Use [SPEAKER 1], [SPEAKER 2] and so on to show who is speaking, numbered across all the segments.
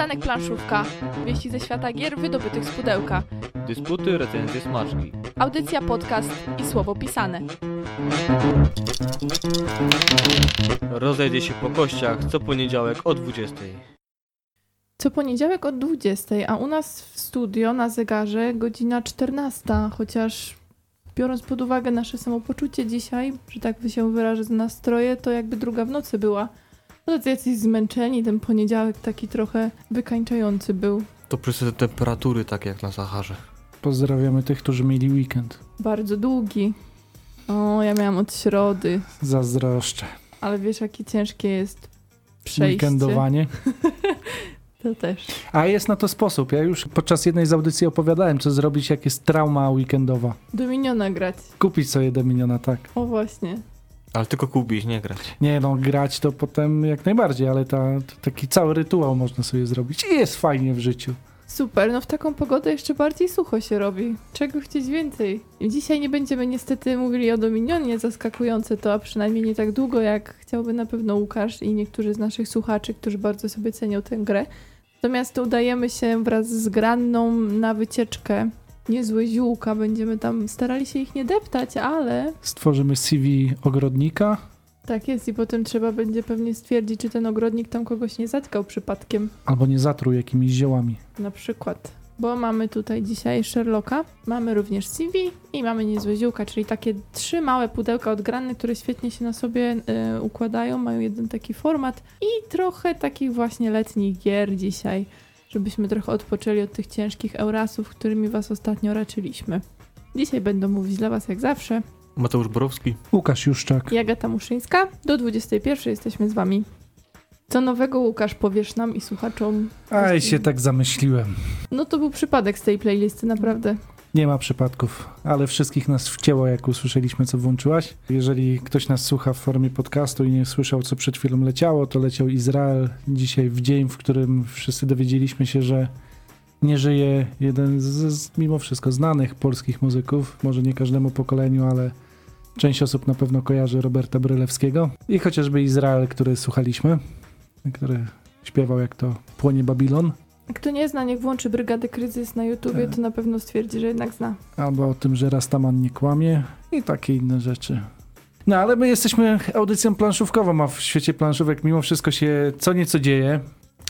[SPEAKER 1] Przystanek Planszówka. Wieści ze świata gier wydobytych z pudełka.
[SPEAKER 2] Dysputy, recenzje, smaczki.
[SPEAKER 1] Audycja, podcast i słowo pisane.
[SPEAKER 2] Rozejdzie się po kościach co poniedziałek o 20.
[SPEAKER 1] Co poniedziałek od 20, a u nas w studio na zegarze godzina 14, chociaż biorąc pod uwagę nasze samopoczucie dzisiaj, że tak się wyrażę z nastroje, to jakby druga w nocy była. No jacyś zmęczeni, ten poniedziałek taki trochę wykańczający był.
[SPEAKER 2] To przez te temperatury tak jak na Saharze.
[SPEAKER 3] Pozdrawiamy tych, którzy mieli weekend.
[SPEAKER 1] Bardzo długi. O, ja miałam od środy,
[SPEAKER 3] Zazdroszczę.
[SPEAKER 1] ale wiesz jakie ciężkie jest przejście.
[SPEAKER 3] Weekendowanie.
[SPEAKER 1] To też.
[SPEAKER 3] A jest na to sposób. Ja już podczas jednej z audycji opowiadałem, co zrobić, jak jest trauma weekendowa.
[SPEAKER 1] Dominiona grać.
[SPEAKER 3] Kupić sobie Dominiona, tak.
[SPEAKER 1] O właśnie.
[SPEAKER 2] Ale tylko kupić, nie grać.
[SPEAKER 3] Nie no, grać to potem jak najbardziej, ale ta, taki cały rytuał można sobie zrobić. I jest fajnie w życiu.
[SPEAKER 1] Super, no w taką pogodę jeszcze bardziej sucho się robi. Czego chcieć więcej? Dzisiaj nie będziemy niestety mówili o Dominionie, zaskakujące to, a przynajmniej nie tak długo, jak chciałby na pewno Łukasz i niektórzy z naszych słuchaczy, którzy bardzo sobie cenią tę grę. Natomiast udajemy się wraz z Granną na wycieczkę. Niezłe ziółka, będziemy tam starali się ich nie deptać, ale
[SPEAKER 3] Stworzymy CV ogrodnika.
[SPEAKER 1] tak jest i potem trzeba będzie pewnie stwierdzić, czy ten ogrodnik tam kogoś nie zatkał przypadkiem.
[SPEAKER 3] Albo nie zatruł jakimiś ziołami.
[SPEAKER 1] na przykład. Bo mamy tutaj dzisiaj Sherlocka, mamy również CV i mamy niezłe ziółka, czyli takie trzy małe pudełka odgrane, które świetnie się na sobie e, układają, mają jeden taki format i trochę takich właśnie letnich gier dzisiaj, żebyśmy trochę odpoczęli od tych ciężkich eurasów, którymi was ostatnio raczyliśmy. Dzisiaj będą mówić dla was jak zawsze
[SPEAKER 2] Mateusz Borowski.
[SPEAKER 3] Łukasz Juszczak.
[SPEAKER 1] i Agata Muszyńska. Do 21 jesteśmy z wami. Co nowego Łukasz powiesz nam i słuchaczom?
[SPEAKER 3] Aj, się tak zamyśliłem.
[SPEAKER 1] No to był przypadek z tej playlisty, naprawdę.
[SPEAKER 3] Nie ma przypadków, ale wszystkich nas wcięło, jak usłyszeliśmy, co włączyłaś. Jeżeli ktoś nas słucha w formie podcastu i nie słyszał, co przed chwilą leciało, to leciał Izrael dzisiaj w dzień, w którym wszyscy dowiedzieliśmy się, że nie żyje jeden z, z mimo wszystko znanych polskich muzyków. Może nie każdemu pokoleniu, ale część osób na pewno kojarzy Roberta Brylewskiego. I chociażby Izrael, który słuchaliśmy, który śpiewał jak to Płonie Babilon.
[SPEAKER 1] Kto nie zna, niech włączy Brygadę Kryzys na YouTubie,
[SPEAKER 3] Tak.
[SPEAKER 1] to na pewno stwierdzi, że jednak zna.
[SPEAKER 3] albo o tym, że Rastaman nie kłamie i takie inne rzeczy. No ale my jesteśmy audycją planszówkową, a w świecie planszówek mimo wszystko się co nieco dzieje.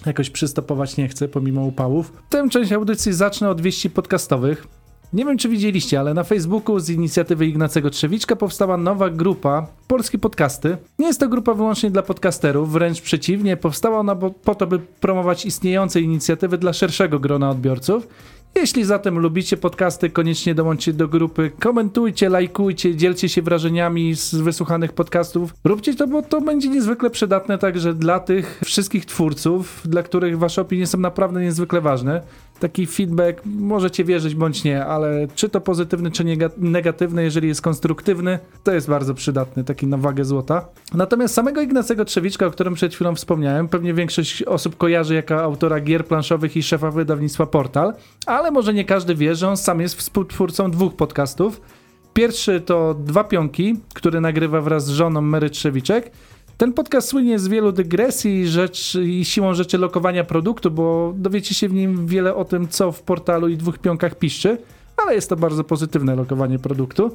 [SPEAKER 3] Jakoś przystopować nie chcę, pomimo upałów. Tę część audycji zacznę od wieści podcastowych. Nie wiem, czy widzieliście, ale na Facebooku z inicjatywy Ignacego Trzewiczka powstała nowa grupa Polskie Podcasty. Nie jest to grupa wyłącznie dla podcasterów, wręcz przeciwnie, powstała ona bo- po to, by promować istniejące inicjatywy dla szerszego grona odbiorców. Jeśli zatem lubicie podcasty, koniecznie dołączcie do grupy, komentujcie, lajkujcie, dzielcie się wrażeniami z wysłuchanych podcastów. Róbcie to, bo to będzie niezwykle przydatne także dla tych wszystkich twórców, dla których wasze opinie są naprawdę niezwykle ważne. Taki feedback możecie wierzyć bądź nie, ale czy to pozytywny, czy negatywny, jeżeli jest konstruktywny, to jest bardzo przydatny, taki na wagę złota. Natomiast samego Ignacego Trzewiczka, o którym przed chwilą wspomniałem, pewnie większość osób kojarzy jako autora gier planszowych i szefa wydawnictwa Portal, ale może nie każdy wie, że on sam jest współtwórcą dwóch podcastów. Pierwszy to Dwa Pionki, który nagrywa wraz z żoną Mary Trzewiczek. Ten podcast słynie z wielu dygresji rzecz, i siłą rzeczy lokowania produktu, bo dowiecie się w nim wiele o tym, co w portalu i dwóch pionkach piszczy, ale jest to bardzo pozytywne lokowanie produktu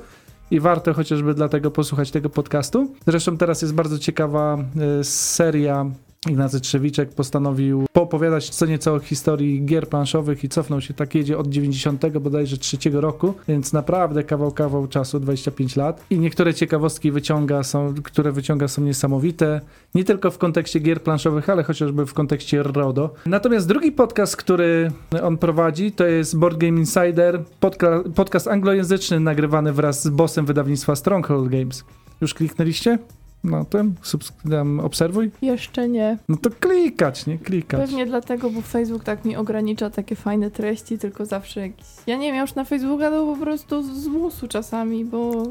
[SPEAKER 3] i warto chociażby dlatego posłuchać tego podcastu. Zresztą teraz jest bardzo ciekawa e, seria. Ignacy Trzewiczek postanowił poopowiadać co nieco o historii gier planszowych i cofnął się, tak jedzie od 90 bodajże trzeciego roku, więc naprawdę kawał, kawał czasu, 25 lat. I niektóre ciekawostki wyciąga są, które wyciąga są niesamowite, nie tylko w kontekście gier planszowych, ale chociażby w kontekście RODO. Natomiast drugi podcast, który on prowadzi, to jest Board Game Insider, podca- podcast anglojęzyczny nagrywany wraz z bossem wydawnictwa Stronghold Games. Już kliknęliście? No ten, subsk- tam obserwuj.
[SPEAKER 1] Jeszcze nie.
[SPEAKER 3] No to klikać, nie? Klikać.
[SPEAKER 1] Pewnie dlatego, bo Facebook tak mi ogranicza takie fajne treści, tylko zawsze jakieś... Ja nie wiem, ja już na Facebooka to po prostu z zmusu czasami, bo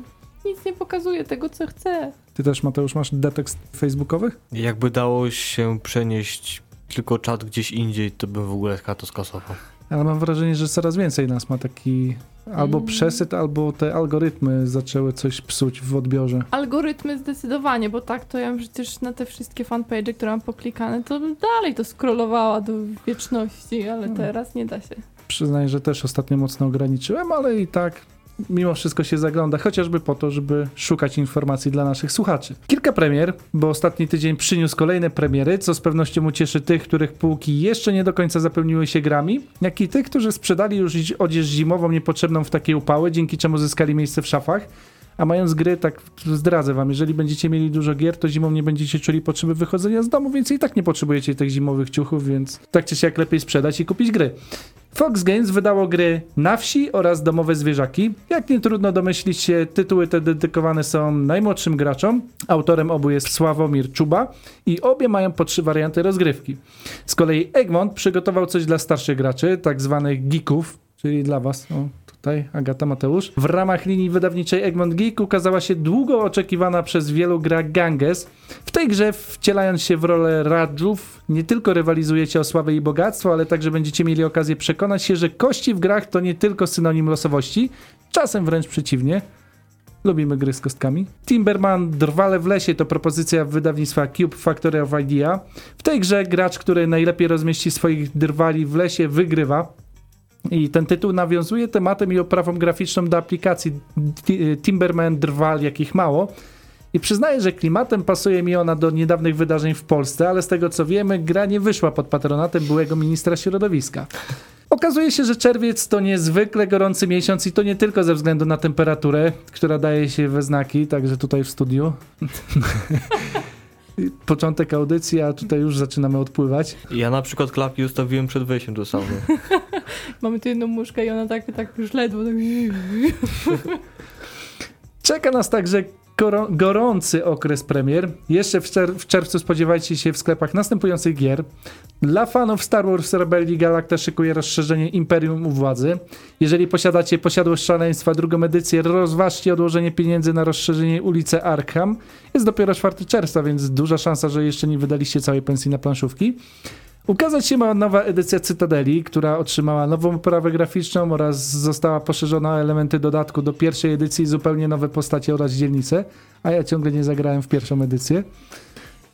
[SPEAKER 1] nic nie pokazuje tego, co chcę.
[SPEAKER 3] Ty też, Mateusz, masz detekst facebookowych?
[SPEAKER 2] Jakby dało się przenieść tylko czat gdzieś indziej, to bym w ogóle to skasował.
[SPEAKER 3] Ale mam wrażenie, że coraz więcej nas ma taki Albo przesyt, albo te algorytmy zaczęły coś psuć w odbiorze.
[SPEAKER 1] Algorytmy zdecydowanie, bo tak to ja przecież na te wszystkie fanpage, które mam poklikane, to dalej to scrollowała do wieczności, ale
[SPEAKER 3] Hmm.
[SPEAKER 1] teraz nie da się.
[SPEAKER 3] Przyznaję, że też ostatnio mocno ograniczyłem, ale i tak mimo wszystko się zagląda, chociażby po to, żeby szukać informacji dla naszych słuchaczy. Kilka premier, bo ostatni tydzień przyniósł kolejne premiery, co z pewnością ucieszy tych, których półki jeszcze nie do końca zapełniły się grami, jak i tych, którzy sprzedali już odzież zimową niepotrzebną w takie upały, dzięki czemu zyskali miejsce w szafach. A mając gry, tak zdradzę wam, jeżeli będziecie mieli dużo gier, to zimą nie będziecie czuli potrzeby wychodzenia z domu, więc i tak nie potrzebujecie tych zimowych ciuchów, więc tak czy siak lepiej sprzedać i kupić gry. Fox Games wydało gry Na wsi oraz Domowe Zwierzaki. Jak nie trudno domyślić się, tytuły te dedykowane są najmłodszym graczom. Autorem obu jest Sławomir Czuba i obie mają po trzy warianty rozgrywki. Z kolei Egmont przygotował coś dla starszych graczy, tak zwanych geeków, czyli dla was. O, tutaj Agata Mateusz. W ramach linii wydawniczej Egmont Geek ukazała się długo oczekiwana przez wielu gra Ganges. W tej grze wcielając się w rolę Radżów, nie tylko rywalizujecie o sławę i bogactwo, ale także będziecie mieli okazję przekonać się, że kości w grach to nie tylko synonim losowości, czasem wręcz przeciwnie. Lubimy gry z kostkami. Timberman Drwale w lesie to propozycja wydawnictwa Cube Factory of Idea. W tej grze gracz, który najlepiej rozmieści swoich drwali w lesie, wygrywa. I ten tytuł nawiązuje tematem i oprawą graficzną do aplikacji Ti- Timberman Drwal, jakich mało. I przyznaję, że klimatem pasuje mi ona do niedawnych wydarzeń w Polsce, ale z tego co wiemy, gra nie wyszła pod patronatem byłego ministra środowiska. Okazuje się, że czerwiec to niezwykle gorący miesiąc i to nie tylko ze względu na temperaturę, która daje się we znaki, także tutaj w studiu. Początek audycji, a tutaj już zaczynamy odpływać.
[SPEAKER 2] Ja na przykład klapki ustawiłem przed wejściem do sauny.
[SPEAKER 1] Mamy tu jedną muszkę i ona tak, tak już ledwo. Tak...
[SPEAKER 3] Czeka nas także gorący okres premier. Jeszcze w, czer- w czerwcu spodziewajcie się w sklepach następujących gier. Dla fanów Star Wars Rebelli Galacta szykuje rozszerzenie Imperium u władzy. Jeżeli posiadacie Posiadłość Szaleństwa drugą edycję, rozważcie odłożenie pieniędzy na rozszerzenie ulicy Arkham. Jest dopiero 4 czerwca, więc duża szansa, że jeszcze nie wydaliście całej pensji na planszówki. Ukazać się ma nowa edycja Cytadeli, która otrzymała nową oprawę graficzną oraz została poszerzona o elementy dodatku do pierwszej edycji, zupełnie nowe postacie oraz dzielnice, a ja ciągle nie zagrałem w pierwszą edycję.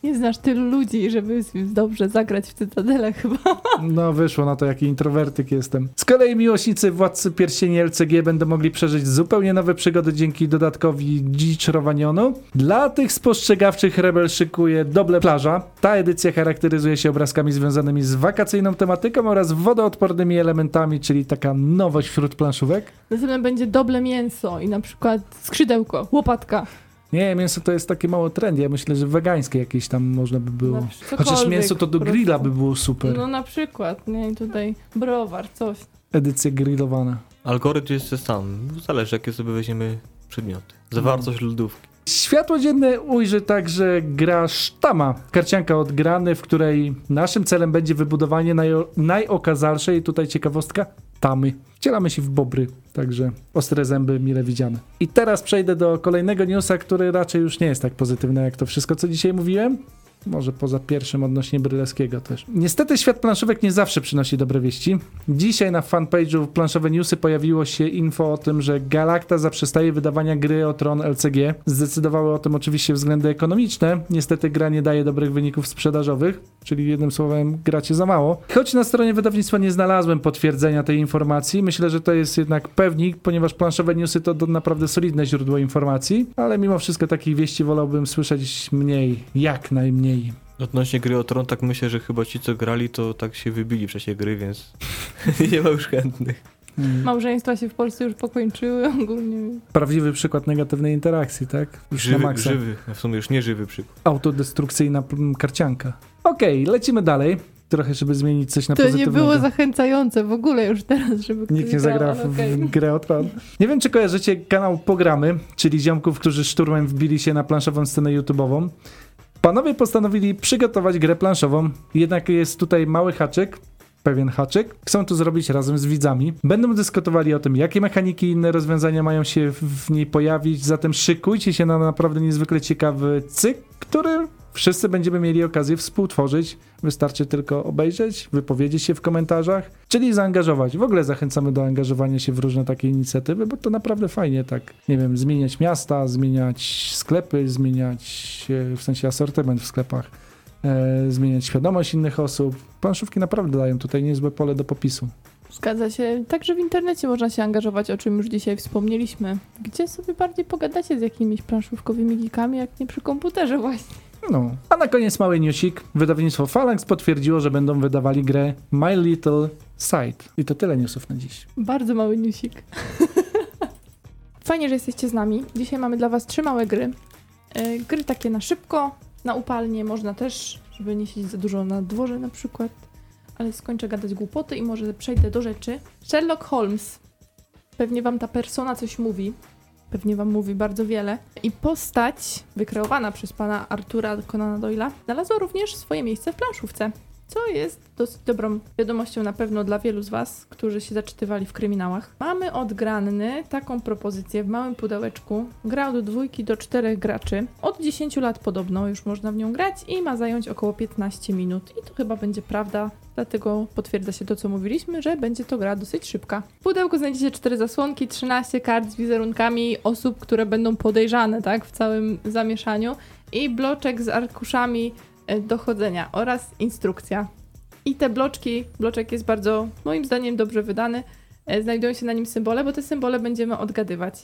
[SPEAKER 1] Nie znasz tylu ludzi, żeby dobrze zagrać w Cytadelę chyba.
[SPEAKER 3] No wyszło na to, jaki introwertyk jestem. Z kolei miłośnicy Władcy Pierścieni LCG będą mogli przeżyć zupełnie nowe przygody dzięki dodatkowi Dzicz Rowagnonu. Dla tych spostrzegawczych Rebel szykuje Doble Plaża. Ta edycja charakteryzuje się obrazkami związanymi z wakacyjną tematyką oraz wodoodpornymi elementami, czyli taka nowość wśród planszówek.
[SPEAKER 1] Następne będzie doble mięso i na przykład skrzydełko, łopatka.
[SPEAKER 3] Nie, mięso to jest takie mało trendy. Ja myślę, że wegańskie jakieś tam można by było. Chociaż mięso to do grilla by było super.
[SPEAKER 1] No na przykład, nie? I tutaj browar, coś.
[SPEAKER 3] Edycja grillowana.
[SPEAKER 2] Algorytm jest ten sam. Zależy, jakie sobie weźmiemy przedmioty. Zawartość lodówki.
[SPEAKER 3] Światło dzienne ujrzy także gra Sztama, karcianka od grany, w której naszym celem będzie wybudowanie najo- najokazalszej, tutaj ciekawostka, tamy. Wcielamy się w bobry, także ostre zęby mile widziane. I teraz przejdę do kolejnego newsa, który raczej już nie jest tak pozytywny jak to wszystko, co dzisiaj mówiłem. Może poza pierwszym odnośnie Brylewskiego też. Niestety świat planszówek nie zawsze przynosi dobre wieści. Dzisiaj na fanpage'u Planszowe Newsy pojawiło się info o tym, że Galacta zaprzestaje wydawania gry o Tron LCG. Zdecydowały o tym oczywiście względy ekonomiczne. Niestety gra nie daje dobrych wyników sprzedażowych, czyli jednym słowem gracie za mało. Choć na stronie wydawnictwa nie znalazłem potwierdzenia tej informacji, myślę, że to jest jednak pewnik, ponieważ Planszowe Newsy to naprawdę solidne źródło informacji, ale mimo wszystko takich wieści wolałbym słyszeć mniej, jak najmniej.
[SPEAKER 2] Odnośnie gry o tron, tak myślę, że chyba ci, co grali, to tak się wybili w czasie gry, więc nie ma już chętnych.
[SPEAKER 3] Mm.
[SPEAKER 1] Małżeństwa się w Polsce już pokończyły ogólnie.
[SPEAKER 3] Prawdziwy przykład negatywnej interakcji, tak? Już na
[SPEAKER 2] Żywy,
[SPEAKER 3] maksa.
[SPEAKER 2] żywy, a w sumie już nie żywy przykład.
[SPEAKER 3] Autodestrukcyjna karcianka. Okej, lecimy dalej. Trochę, żeby zmienić coś na
[SPEAKER 1] To nie
[SPEAKER 3] pozytywnego.
[SPEAKER 1] było zachęcające w ogóle już teraz, żeby ktoś
[SPEAKER 3] Nikt nie
[SPEAKER 1] grał,
[SPEAKER 3] zagra
[SPEAKER 1] ale
[SPEAKER 3] w,
[SPEAKER 1] okej.
[SPEAKER 3] w grę o tron. Nie wiem, czy kojarzycie kanał Pogramy, czyli ziomków, którzy szturmem wbili się na planszową scenę YouTube'ową. Panowie postanowili przygotować grę planszową, jednak jest tutaj mały haczyk. pewien haczyk. Chcą to zrobić razem z widzami. Będą dyskutowali o tym, jakie mechaniki i inne rozwiązania mają się w niej pojawić, zatem szykujcie się na naprawdę niezwykle ciekawy cykl, który wszyscy będziemy mieli okazję współtworzyć. Wystarczy tylko obejrzeć, wypowiedzieć się w komentarzach, czyli zaangażować. W ogóle zachęcamy do angażowania się w różne takie inicjatywy, bo to naprawdę fajnie tak, nie wiem, zmieniać miasta, zmieniać sklepy, zmieniać e, w sensie asortyment w sklepach, e, zmieniać świadomość innych osób. Planszówki naprawdę dają tutaj niezłe pole do popisu.
[SPEAKER 1] Zgadza się. Także w internecie można się angażować, o czym już dzisiaj wspomnieliśmy. Gdzie sobie bardziej pogadacie z jakimiś planszówkowymi geekami, jak nie przy komputerze właśnie.
[SPEAKER 3] No. A na koniec mały newsik. Wydawnictwo Phalanx potwierdziło, że będą wydawali grę My Little Sight. I to tyle newsów na dziś.
[SPEAKER 1] Bardzo mały newsik. Fajnie, że jesteście z nami. Dzisiaj mamy dla was trzy małe gry. E, Gry takie na szybko, na upalnie, można też, żeby nie siedzieć za dużo na dworze na przykład. Ale skończę gadać głupoty i może przejdę do rzeczy. Sherlock Holmes. Pewnie wam ta persona coś mówi. Pewnie wam mówi bardzo wiele. I postać wykreowana przez pana Artura Conana Doyle'a znalazła również swoje miejsce w planszówce. Co jest dosyć dobrą wiadomością na pewno dla wielu z Was, którzy się zaczytywali w kryminałach. Mamy od Granny taką propozycję w małym pudełeczku. Gra od dwójki do czterech graczy. Od 10 lat podobno już można w nią grać i ma zająć około 15 minut. I to chyba będzie prawda, dlatego potwierdza się to, co mówiliśmy, że będzie to gra dosyć szybka. W pudełku znajdziecie cztery zasłonki, 13 kart z wizerunkami osób, które będą podejrzane, tak, w całym zamieszaniu i bloczek z arkuszami dochodzenia oraz instrukcja. I te bloczki, bloczek jest bardzo, moim zdaniem, dobrze wydany. E, Znajdują się na nim symbole, bo te symbole będziemy odgadywać.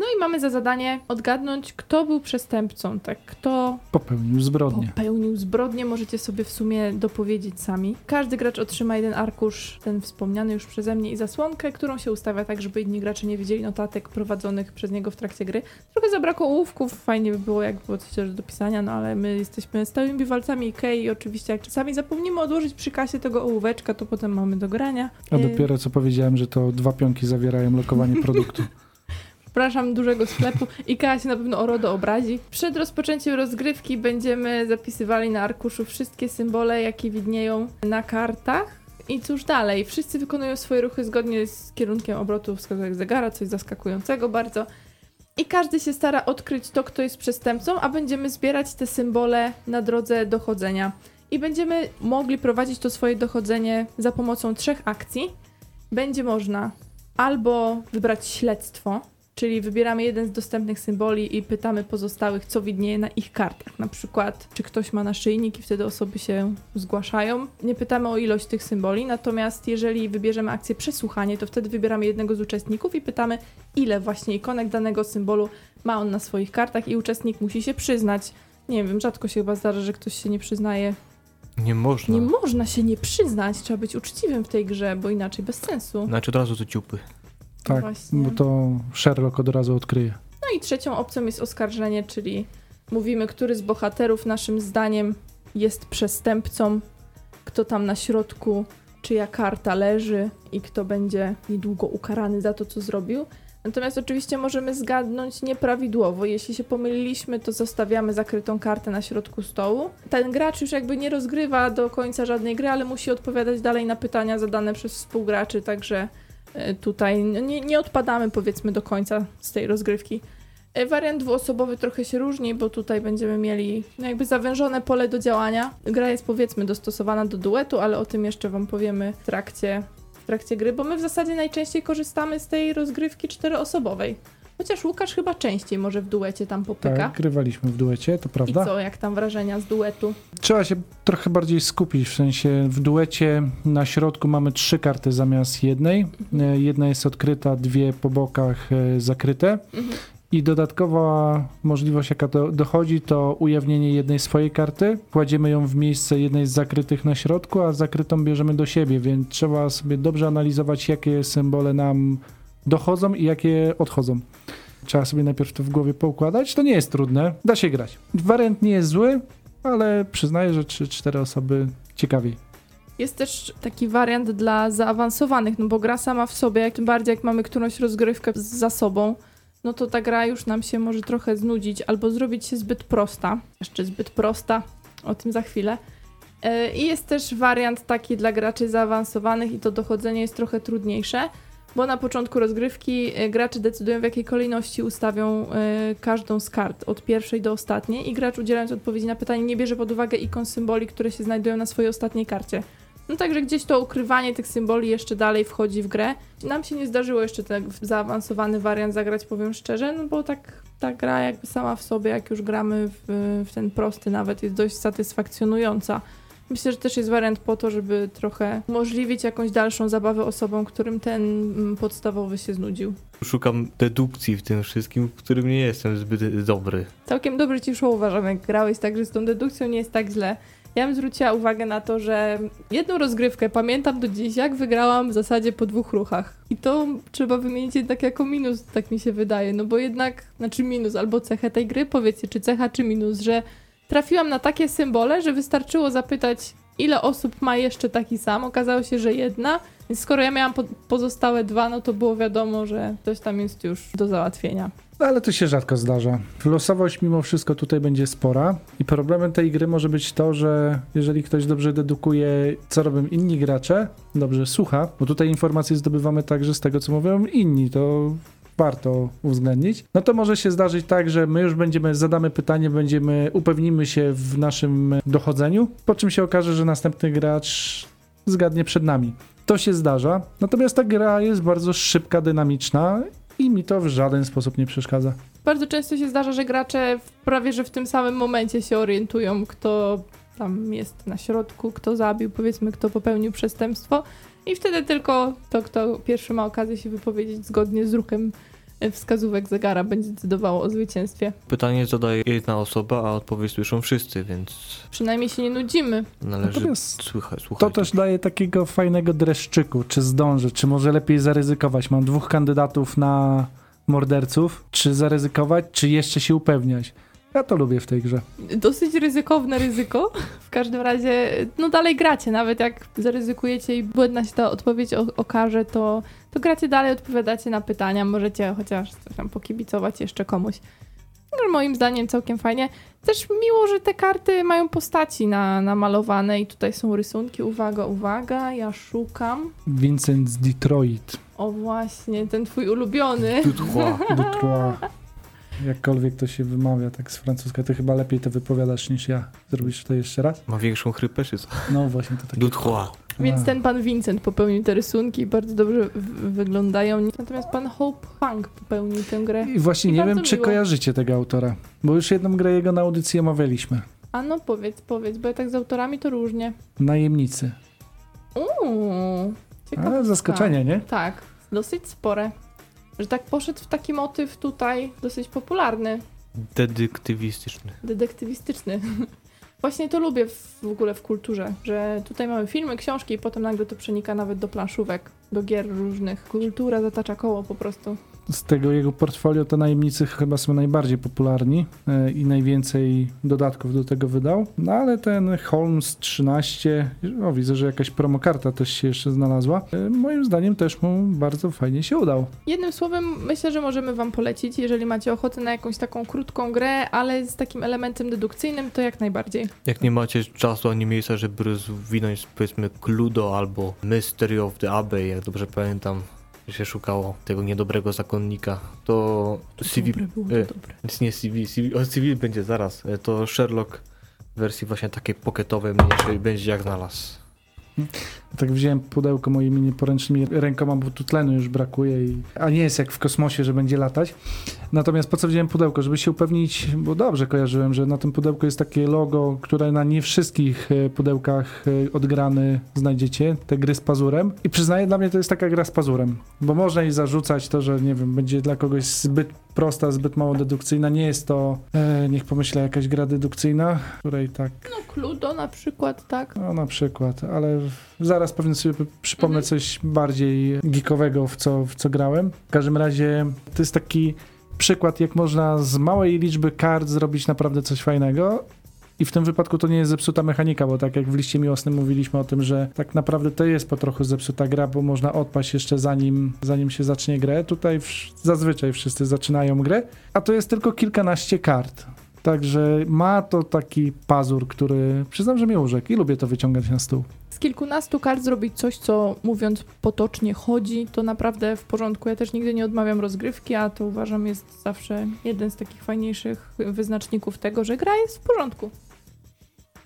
[SPEAKER 1] No i mamy za zadanie odgadnąć, kto był przestępcą, tak, kto
[SPEAKER 3] Popełnił zbrodnię.
[SPEAKER 1] popełnił zbrodnię, możecie sobie w sumie dopowiedzieć sami. Każdy gracz otrzyma jeden arkusz, ten wspomniany już przeze mnie, i zasłonkę, którą się ustawia tak, żeby inni gracze nie widzieli notatek prowadzonych przez niego w trakcie gry. Trochę zabrakło ołówków, fajnie by było, jak było coś też do pisania, no ale my jesteśmy stałymi bywalcami Ikei i oczywiście jak czasami zapomnimy odłożyć przy kasie tego ołóweczka, to potem mamy do grania.
[SPEAKER 3] A dopiero co powiedziałem, że to dwa pionki zawierają lokowanie produktu.
[SPEAKER 1] przepraszam, dużego sklepu. IKEA się na pewno o RODO obrazi. Przed rozpoczęciem rozgrywki będziemy zapisywali na arkuszu wszystkie symbole, jakie widnieją na kartach. I cóż dalej? Wszyscy wykonują swoje ruchy zgodnie z kierunkiem obrotu wskazówek zegara, coś zaskakującego bardzo. I każdy się stara odkryć to, kto jest przestępcą, a będziemy zbierać te symbole na drodze dochodzenia. I będziemy mogli prowadzić to swoje dochodzenie za pomocą trzech akcji. Będzie można albo wybrać śledztwo, Czyli wybieramy jeden z dostępnych symboli i pytamy pozostałych, co widnieje na ich kartach. Na przykład, czy ktoś ma naszyjnik i wtedy osoby się zgłaszają. Nie pytamy o ilość tych symboli, natomiast jeżeli wybierzemy akcję przesłuchanie, to wtedy wybieramy jednego z uczestników i pytamy, ile właśnie ikonek danego symbolu ma on na swoich kartach i uczestnik musi się przyznać. Nie wiem, rzadko się chyba zdarza, że ktoś się nie przyznaje.
[SPEAKER 2] Nie można.
[SPEAKER 1] Nie można się nie przyznać, trzeba być uczciwym w tej grze, bo inaczej bez sensu.
[SPEAKER 2] Znaczy od razu to ciupy.
[SPEAKER 3] Tak,
[SPEAKER 1] Właśnie.
[SPEAKER 3] bo to Sherlock od razu odkryje.
[SPEAKER 1] No i trzecią opcją jest oskarżenie, czyli mówimy, który z bohaterów naszym zdaniem jest przestępcą, kto tam na środku, czyja karta leży i kto będzie niedługo ukarany za to, co zrobił. Natomiast oczywiście możemy zgadnąć nieprawidłowo. Jeśli się pomyliliśmy, to zostawiamy zakrytą kartę na środku stołu. Ten gracz już jakby nie rozgrywa do końca żadnej gry, ale musi odpowiadać dalej na pytania zadane przez współgraczy, także tutaj nie, nie odpadamy powiedzmy do końca z tej rozgrywki. E, Wariant dwuosobowy trochę się różni, bo tutaj będziemy mieli no jakby zawężone pole do działania. Gra jest powiedzmy dostosowana do duetu, ale o tym jeszcze wam powiemy w trakcie, w trakcie gry, bo my w zasadzie najczęściej korzystamy z tej rozgrywki czteroosobowej. Chociaż Łukasz chyba częściej może w duecie tam popyka.
[SPEAKER 3] Tak, grywaliśmy w duecie, to
[SPEAKER 1] I
[SPEAKER 3] prawda.
[SPEAKER 1] co, jak tam wrażenia z duetu?
[SPEAKER 3] Trzeba się trochę bardziej skupić, w sensie w duecie na środku mamy trzy karty zamiast jednej. E, Jedna jest odkryta, dwie po bokach e, zakryte.
[SPEAKER 1] Mhm.
[SPEAKER 3] I dodatkowa możliwość, jaka do, dochodzi, to ujawnienie jednej swojej karty. Kładziemy ją w miejsce jednej z zakrytych na środku, a zakrytą bierzemy do siebie, więc trzeba sobie dobrze analizować, jakie symbole nam dochodzą i jakie odchodzą. Trzeba sobie najpierw to w głowie poukładać. To nie jest trudne, da się grać. Wariant nie jest zły, ale przyznaję, że 3-4 osoby ciekawiej.
[SPEAKER 1] Jest też taki wariant dla zaawansowanych, no bo gra sama w sobie, jak tym bardziej jak mamy którąś rozgrywkę za sobą, no to ta gra już nam się może trochę znudzić albo zrobić się zbyt prosta. Jeszcze zbyt prosta, o tym za chwilę. E, I jest też wariant taki dla graczy zaawansowanych i to dochodzenie jest trochę trudniejsze, bo na początku rozgrywki e, gracze decydują w jakiej kolejności ustawią e, każdą z kart, od pierwszej do ostatniej i gracz udzielając odpowiedzi na pytanie nie bierze pod uwagę ikon symboli, które się znajdują na swojej ostatniej karcie. No także gdzieś to ukrywanie tych symboli jeszcze dalej wchodzi w grę. Nam się nie zdarzyło jeszcze ten zaawansowany wariant zagrać, powiem szczerze, no bo tak ta gra jakby sama w sobie, jak już gramy w, w ten prosty nawet, jest dość satysfakcjonująca. Myślę, że też jest wariant po to, żeby trochę umożliwić jakąś dalszą zabawę osobom, którym ten mm, podstawowy się znudził.
[SPEAKER 2] Szukam dedukcji w tym wszystkim, w którym nie jestem zbyt dobry.
[SPEAKER 1] Całkiem dobrze ci szło, uważam, jak grałeś, także z tą dedukcją nie jest tak źle. Ja bym zwróciła uwagę na to, że jedną rozgrywkę pamiętam do dziś, jak wygrałam w zasadzie po dwóch ruchach. I to trzeba wymienić jednak jako minus, tak mi się wydaje, no bo jednak, znaczy minus albo cechę tej gry, powiedzcie, czy cecha, czy minus, że trafiłam na takie symbole, że wystarczyło zapytać, ile osób ma jeszcze taki sam. Okazało się, że jedna. Więc skoro ja miałam po pozostałe dwa, no to było wiadomo, że coś tam jest już do załatwienia.
[SPEAKER 3] No, ale to się rzadko zdarza. Losowość mimo wszystko tutaj będzie spora i problemem tej gry może być to, że jeżeli ktoś dobrze dedukuje, co robią inni gracze, dobrze słucha, bo tutaj informacje zdobywamy także z tego, co mówią inni, to warto uwzględnić, no to może się zdarzyć tak, że my już będziemy, zadamy pytanie, będziemy, upewnimy się w naszym dochodzeniu, po czym się okaże, że następny gracz zgadnie przed nami. To się zdarza, natomiast ta gra jest bardzo szybka, dynamiczna i mi to w żaden sposób nie przeszkadza.
[SPEAKER 1] Bardzo często się zdarza, że gracze prawie że w tym samym momencie się orientują, kto tam jest na środku, kto zabił, powiedzmy, kto popełnił przestępstwo. I wtedy tylko to, kto pierwszy ma okazję się wypowiedzieć zgodnie z ruchem wskazówek zegara, będzie decydowało o zwycięstwie.
[SPEAKER 2] Pytanie zadaje jedna osoba, a odpowiedź słyszą wszyscy, więc
[SPEAKER 1] Przynajmniej się nie nudzimy.
[SPEAKER 2] należy
[SPEAKER 3] Natomiast
[SPEAKER 2] słuchać.
[SPEAKER 3] To
[SPEAKER 2] słuchać.
[SPEAKER 3] też daje takiego fajnego dreszczyku, czy zdążę, czy może lepiej zaryzykować. Mam dwóch kandydatów na morderców, czy zaryzykować, czy jeszcze się upewniać. Ja to lubię w tej grze.
[SPEAKER 1] Dosyć ryzykowne ryzyko. W każdym razie, no dalej gracie, nawet jak zaryzykujecie i błędna się ta odpowiedź okaże, to, to gracie dalej, odpowiadacie na pytania, możecie chociaż coś tam pokibicować jeszcze komuś. No, moim zdaniem całkiem fajnie. Też miło, że te karty mają postaci na, namalowane i tutaj są rysunki. Uwaga, uwaga, ja szukam.
[SPEAKER 3] Vincent z Detroit.
[SPEAKER 1] O właśnie, ten twój ulubiony.
[SPEAKER 3] Detroit. Jakkolwiek to się wymawia tak z francuska, ty chyba lepiej to wypowiadasz niż ja. Zrobisz to jeszcze raz?
[SPEAKER 2] Ma większą chrypę, czy co?
[SPEAKER 3] No właśnie, to takie...
[SPEAKER 2] Tutchła.
[SPEAKER 1] Więc ten pan Vincent popełnił te rysunki i bardzo dobrze wyglądają. Natomiast pan Hope Hank popełnił tę grę.
[SPEAKER 3] I właśnie
[SPEAKER 1] I
[SPEAKER 3] nie wiem, czy
[SPEAKER 1] miło.
[SPEAKER 3] kojarzycie tego autora, bo już jedną grę jego na audycji omawialiśmy.
[SPEAKER 1] A no powiedz, powiedz, bo ja tak z autorami to różnie.
[SPEAKER 3] Najemnicy.
[SPEAKER 1] Uuu, ciekawe.
[SPEAKER 3] Ale zaskoczenie, nie?
[SPEAKER 1] Tak, dosyć spore. Że tak poszedł w taki motyw tutaj dosyć popularny,
[SPEAKER 2] Detektywistyczny.
[SPEAKER 1] detektywistyczny. Właśnie to lubię w, w ogóle w kulturze, że tutaj mamy filmy, książki i potem nagle to przenika nawet do planszówek, do gier różnych. Kultura zatacza koło po prostu.
[SPEAKER 3] Z tego jego portfolio to najemnicy chyba są najbardziej popularni e, i najwięcej dodatków do tego wydał. No ale ten Holmes 13, o widzę, że jakaś promokarta też się jeszcze znalazła. E, Moim zdaniem też mu bardzo fajnie się udał.
[SPEAKER 1] Jednym słowem, myślę, że możemy Wam polecić, jeżeli macie ochotę na jakąś taką krótką grę, ale z takim elementem dedukcyjnym, to jak najbardziej.
[SPEAKER 2] Jak nie macie czasu ani miejsca, żeby rozwinąć powiedzmy Cludo albo Mystery of the Abbey, jak dobrze pamiętam, się szukało tego niedobrego zakonnika, to CV,
[SPEAKER 1] Dobre było,
[SPEAKER 2] e,
[SPEAKER 1] to dobre.
[SPEAKER 2] Więc nie CV, CV, o CV będzie zaraz. E, To Sherlock w wersji właśnie takiej pocketowej mniejszej będzie jak znalazł.
[SPEAKER 3] Tak wziąłem pudełko moimi nieporęcznymi rękoma, bo tu tlenu już brakuje, i, a nie jest jak w kosmosie, że będzie latać. Natomiast po co wziąłem pudełko? Żeby się upewnić, bo dobrze kojarzyłem, że na tym pudełku jest takie logo, które na nie wszystkich e, pudełkach e, odgrany znajdziecie, te gry z pazurem. I przyznaję, dla mnie to jest taka gra z pazurem, bo można jej zarzucać to, że nie wiem, będzie dla kogoś zbyt prosta, zbyt mało dedukcyjna. Nie jest to, e, niech pomyślę, jakaś gra dedukcyjna, której tak
[SPEAKER 1] No, Cludo na przykład, tak?
[SPEAKER 3] no na przykład, ale zaraz pewnie sobie przypomnę
[SPEAKER 1] Mhm.
[SPEAKER 3] coś bardziej geekowego, w co, w co grałem. W każdym razie to jest taki przykład, jak można z małej liczby kart zrobić naprawdę coś fajnego. I w tym wypadku to nie jest zepsuta mechanika, bo tak jak w liście miłosnym mówiliśmy o tym, że tak naprawdę to jest po trochu zepsuta gra, bo można odpaść jeszcze zanim, zanim się zacznie grę. Tutaj wsz- zazwyczaj wszyscy zaczynają grę, a to jest tylko kilkanaście kart. Także ma to taki pazur, który przyznam, że mnie urzekł i lubię to wyciągać na stół.
[SPEAKER 1] Z kilkunastu kart zrobić coś, co mówiąc potocznie chodzi, to naprawdę w porządku. Ja też nigdy nie odmawiam rozgrywki, a to uważam jest zawsze jeden z takich fajniejszych wyznaczników tego, że gra jest w porządku.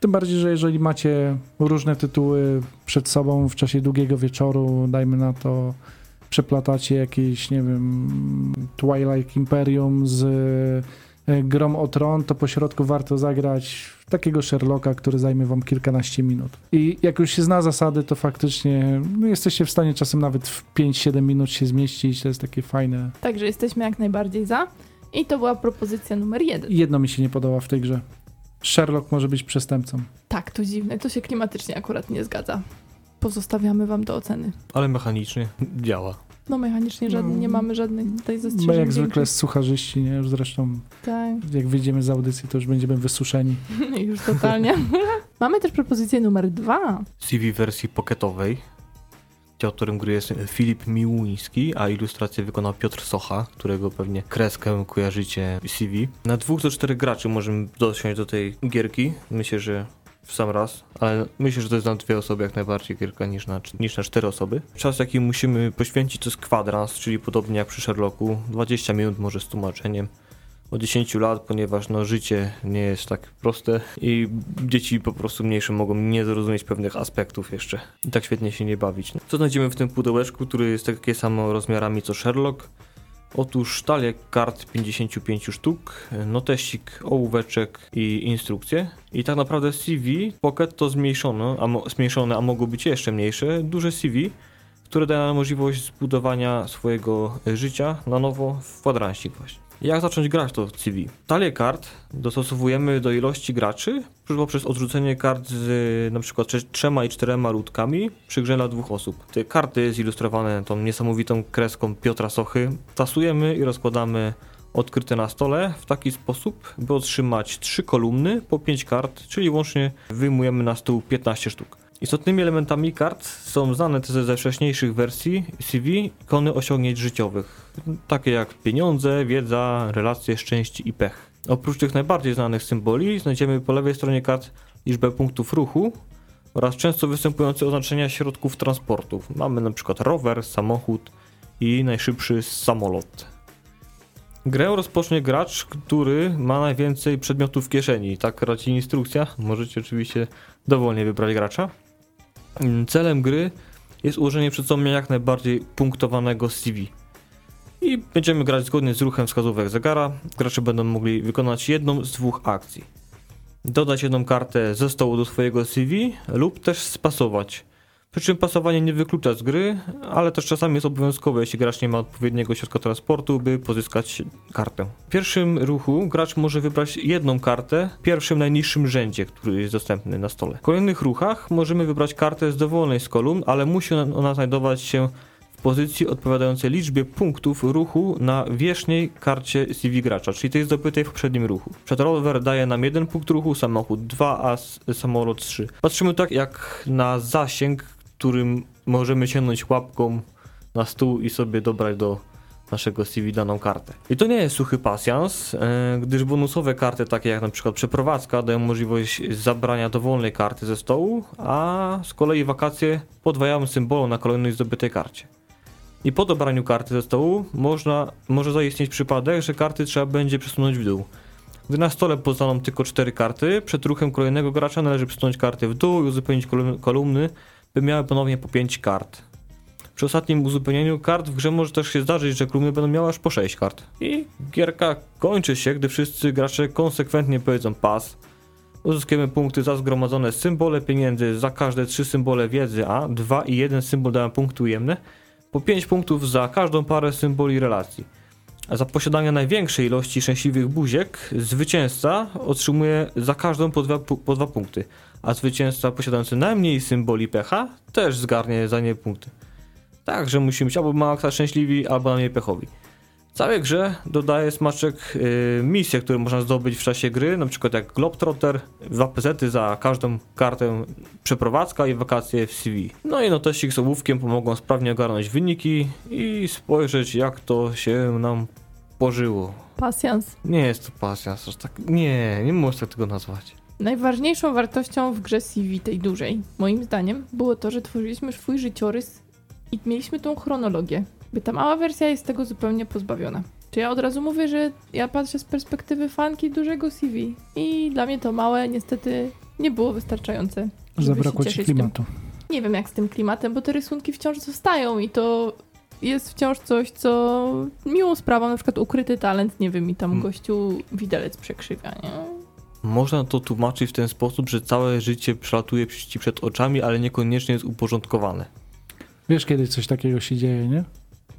[SPEAKER 3] Tym bardziej, że jeżeli macie różne tytuły przed sobą w czasie długiego wieczoru, dajmy na to, przeplatacie jakieś, nie wiem, Twilight Imperium z Grom o Tron, to po środku warto zagrać w takiego Sherlocka, który zajmie wam kilkanaście minut. I jak już się zna zasady, to faktycznie no, jesteście w stanie czasem nawet w 5-7 minut się zmieścić. To jest takie fajne.
[SPEAKER 1] Także jesteśmy jak najbardziej za. I to była propozycja numer jeden.
[SPEAKER 3] Jedno mi się nie podoba w tej grze. Sherlock może być przestępcą.
[SPEAKER 1] Tak, to dziwne. To się klimatycznie akurat nie zgadza. Pozostawiamy wam do oceny.
[SPEAKER 2] Ale mechanicznie działa.
[SPEAKER 1] No mechanicznie żadne, nie mamy żadnych tutaj
[SPEAKER 3] My
[SPEAKER 1] zastrzeżeń.
[SPEAKER 3] jak zwykle sucharzyści, nie? Już zresztą
[SPEAKER 1] Tak,
[SPEAKER 3] jak wyjdziemy z audycji, to już będziemy wysuszeni.
[SPEAKER 1] już totalnie. mamy też propozycję numer dwa.
[SPEAKER 2] CV wersji pocketowej, autorem gry jest Filip Miłuński, a ilustrację wykonał Piotr Socha, którego pewnie kreskę kojarzycie w CV. Na dwóch do czterech graczy możemy dosiąść do tej gierki. Myślę, że w sam raz, ale myślę, że to jest na dwie osoby jak najbardziej gierka niż na, niż na cztery osoby. Czas jaki musimy poświęcić to jest kwadrans, czyli podobnie jak przy Sherlocku, 20 minut może z tłumaczeniem. Od 10 lat, ponieważ no, życie nie jest tak proste i dzieci po prostu mniejsze mogą nie zrozumieć pewnych aspektów jeszcze i tak świetnie się nie bawić. Co znajdziemy w tym pudełeczku, który jest takie samo rozmiarami co Sherlock? Otóż talię kart 55 sztuk, notesik, ołóweczek i instrukcje. I tak naprawdę CV Pocket to zmniejszone, a, mo- zmniejszone, a mogło być jeszcze mniejsze, duże CV, które daje nam możliwość zbudowania swojego życia na nowo w kwadransik właśnie. Jak zacząć grać to CV? Talię kart dostosowujemy do ilości graczy poprzez odrzucenie kart z na przykład trze- trzema i czterema ludkami przy grze dla dwóch osób. Te karty zilustrowane tą niesamowitą kreską Piotra Sochy tasujemy i rozkładamy odkryte na stole w taki sposób, by otrzymać trzy kolumny po 5 kart, czyli łącznie wyjmujemy na stół 15 sztuk. Istotnymi elementami kart są znane te ze wcześniejszych wersji CV ikony osiągnięć życiowych, takie jak pieniądze, wiedza, relacje, szczęście i pech. Oprócz tych najbardziej znanych symboli znajdziemy po lewej stronie kart liczbę punktów ruchu oraz często występujące oznaczenia środków transportu. Mamy przykład rower, samochód i najszybszy samolot. Grę rozpocznie gracz, który ma najwięcej przedmiotów w kieszeni. Tak raci instrukcja. Możecie oczywiście dowolnie wybrać gracza. Celem gry jest ułożenie przed sobą jak najbardziej punktowanego CV. I będziemy grać zgodnie z ruchem wskazówek zegara. Gracze będą mogli wykonać jedną z dwóch akcji. Dodać jedną kartę ze stołu do swojego CV lub też spasować. Przy czym pasowanie nie wyklucza z gry, ale też czasami jest obowiązkowe, jeśli gracz nie ma odpowiedniego środka transportu, by pozyskać kartę. W pierwszym ruchu gracz może wybrać jedną kartę w pierwszym najniższym rzędzie, który jest dostępny na stole. W kolejnych ruchach możemy wybrać kartę z dowolnej z kolumn, ale musi ona- znajdować się pozycji odpowiadającej liczbie punktów ruchu na wierzchniej karcie CV gracza, czyli tej zdobytej w poprzednim ruchu. Przed rower daje nam jeden punkt ruchu, samochód 2, a samolot 3. Patrzymy tak jak na zasięg, którym możemy sięgnąć łapką na stół i sobie dobrać do naszego CV daną kartę. I to nie jest suchy pasjans, e, gdyż bonusowe karty takie jak na przykład przeprowadzka dają możliwość zabrania dowolnej karty ze stołu, a z kolei wakacje podwajają symbolu na kolejnej zdobytej karcie. I po dobraniu karty ze stołu można, może zaistnieć przypadek, że karty trzeba będzie przesunąć w dół. Gdy na stole pozostaną tylko cztery karty, przed ruchem kolejnego gracza należy przesunąć karty w dół i uzupełnić kolumny- kolumny, by miały ponownie po 5 kart. Przy ostatnim uzupełnieniu kart w grze może też się zdarzyć, że kolumny będą miały aż po 6 kart. I gierka kończy się, gdy wszyscy gracze konsekwentnie powiedzą pas. Uzyskujemy punkty za zgromadzone symbole pieniędzy, za każde 3 symbole wiedzy, a 2 i 1 symbol dają punkty ujemne, po 5 punktów za każdą parę symboli relacji. Za posiadanie największej ilości szczęśliwych buziek, zwycięzca otrzymuje za każdą po dwa, po dwa punkty, a zwycięzca posiadający najmniej symboli pecha też zgarnie za nie punkty. Także musimy być albo maksa szczęśliwi, albo najmniej pechowi. Całej grze dodaje smaczek yy, misje, które można zdobyć w czasie gry, na przykład jak Globetrotter, dwa pezety za każdą kartę przeprowadzka i wakacje w CV. No i notesik z ołówkiem pomogą sprawnie ogarnąć wyniki i spojrzeć jak to się nam pożyło.
[SPEAKER 1] Pasjans.
[SPEAKER 2] Nie jest to pasja, aż tak. Nie, nie można tego nazwać.
[SPEAKER 1] Najważniejszą wartością w grze CV tej dużej, moim zdaniem, było to, że tworzyliśmy swój życiorys i mieliśmy tą chronologię. By ta mała wersja jest tego zupełnie pozbawiona. Czy ja od razu mówię, że ja patrzę z perspektywy fanki dużego CV i dla mnie to małe niestety nie było wystarczające. żeby
[SPEAKER 3] Zabrakło
[SPEAKER 1] się
[SPEAKER 3] ci klimatu.
[SPEAKER 1] Nie wiem jak z tym klimatem, bo te rysunki wciąż zostają i to jest wciąż coś, co miłą sprawą, na przykład ukryty talent, nie wiem, i tam
[SPEAKER 2] Mm.
[SPEAKER 1] gościu widelec przekrzywia, nie?
[SPEAKER 2] Można to tłumaczyć w ten sposób, że całe życie przelatuje ci przed oczami, ale niekoniecznie jest uporządkowane.
[SPEAKER 3] Wiesz, kiedy coś takiego się dzieje, nie?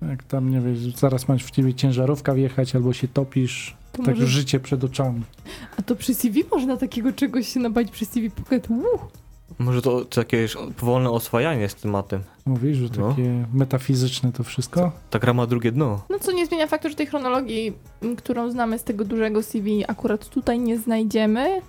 [SPEAKER 3] Jak tam, nie wiesz, zaraz masz w ciebie ciężarówka wjechać albo się topisz,
[SPEAKER 1] To
[SPEAKER 3] tak
[SPEAKER 1] może-
[SPEAKER 3] życie przed oczami.
[SPEAKER 1] A to przy CV można takiego czegoś się nabawić przy CV Pocket. Uh.
[SPEAKER 2] Może to, to jakieś powolne oswajanie z tematem.
[SPEAKER 3] Mówisz, że
[SPEAKER 2] No.
[SPEAKER 3] takie metafizyczne to wszystko?
[SPEAKER 2] Ta gra ma drugie dno.
[SPEAKER 1] No co nie zmienia faktu, że tej chronologii, którą znamy z tego dużego CV, akurat tutaj nie znajdziemy.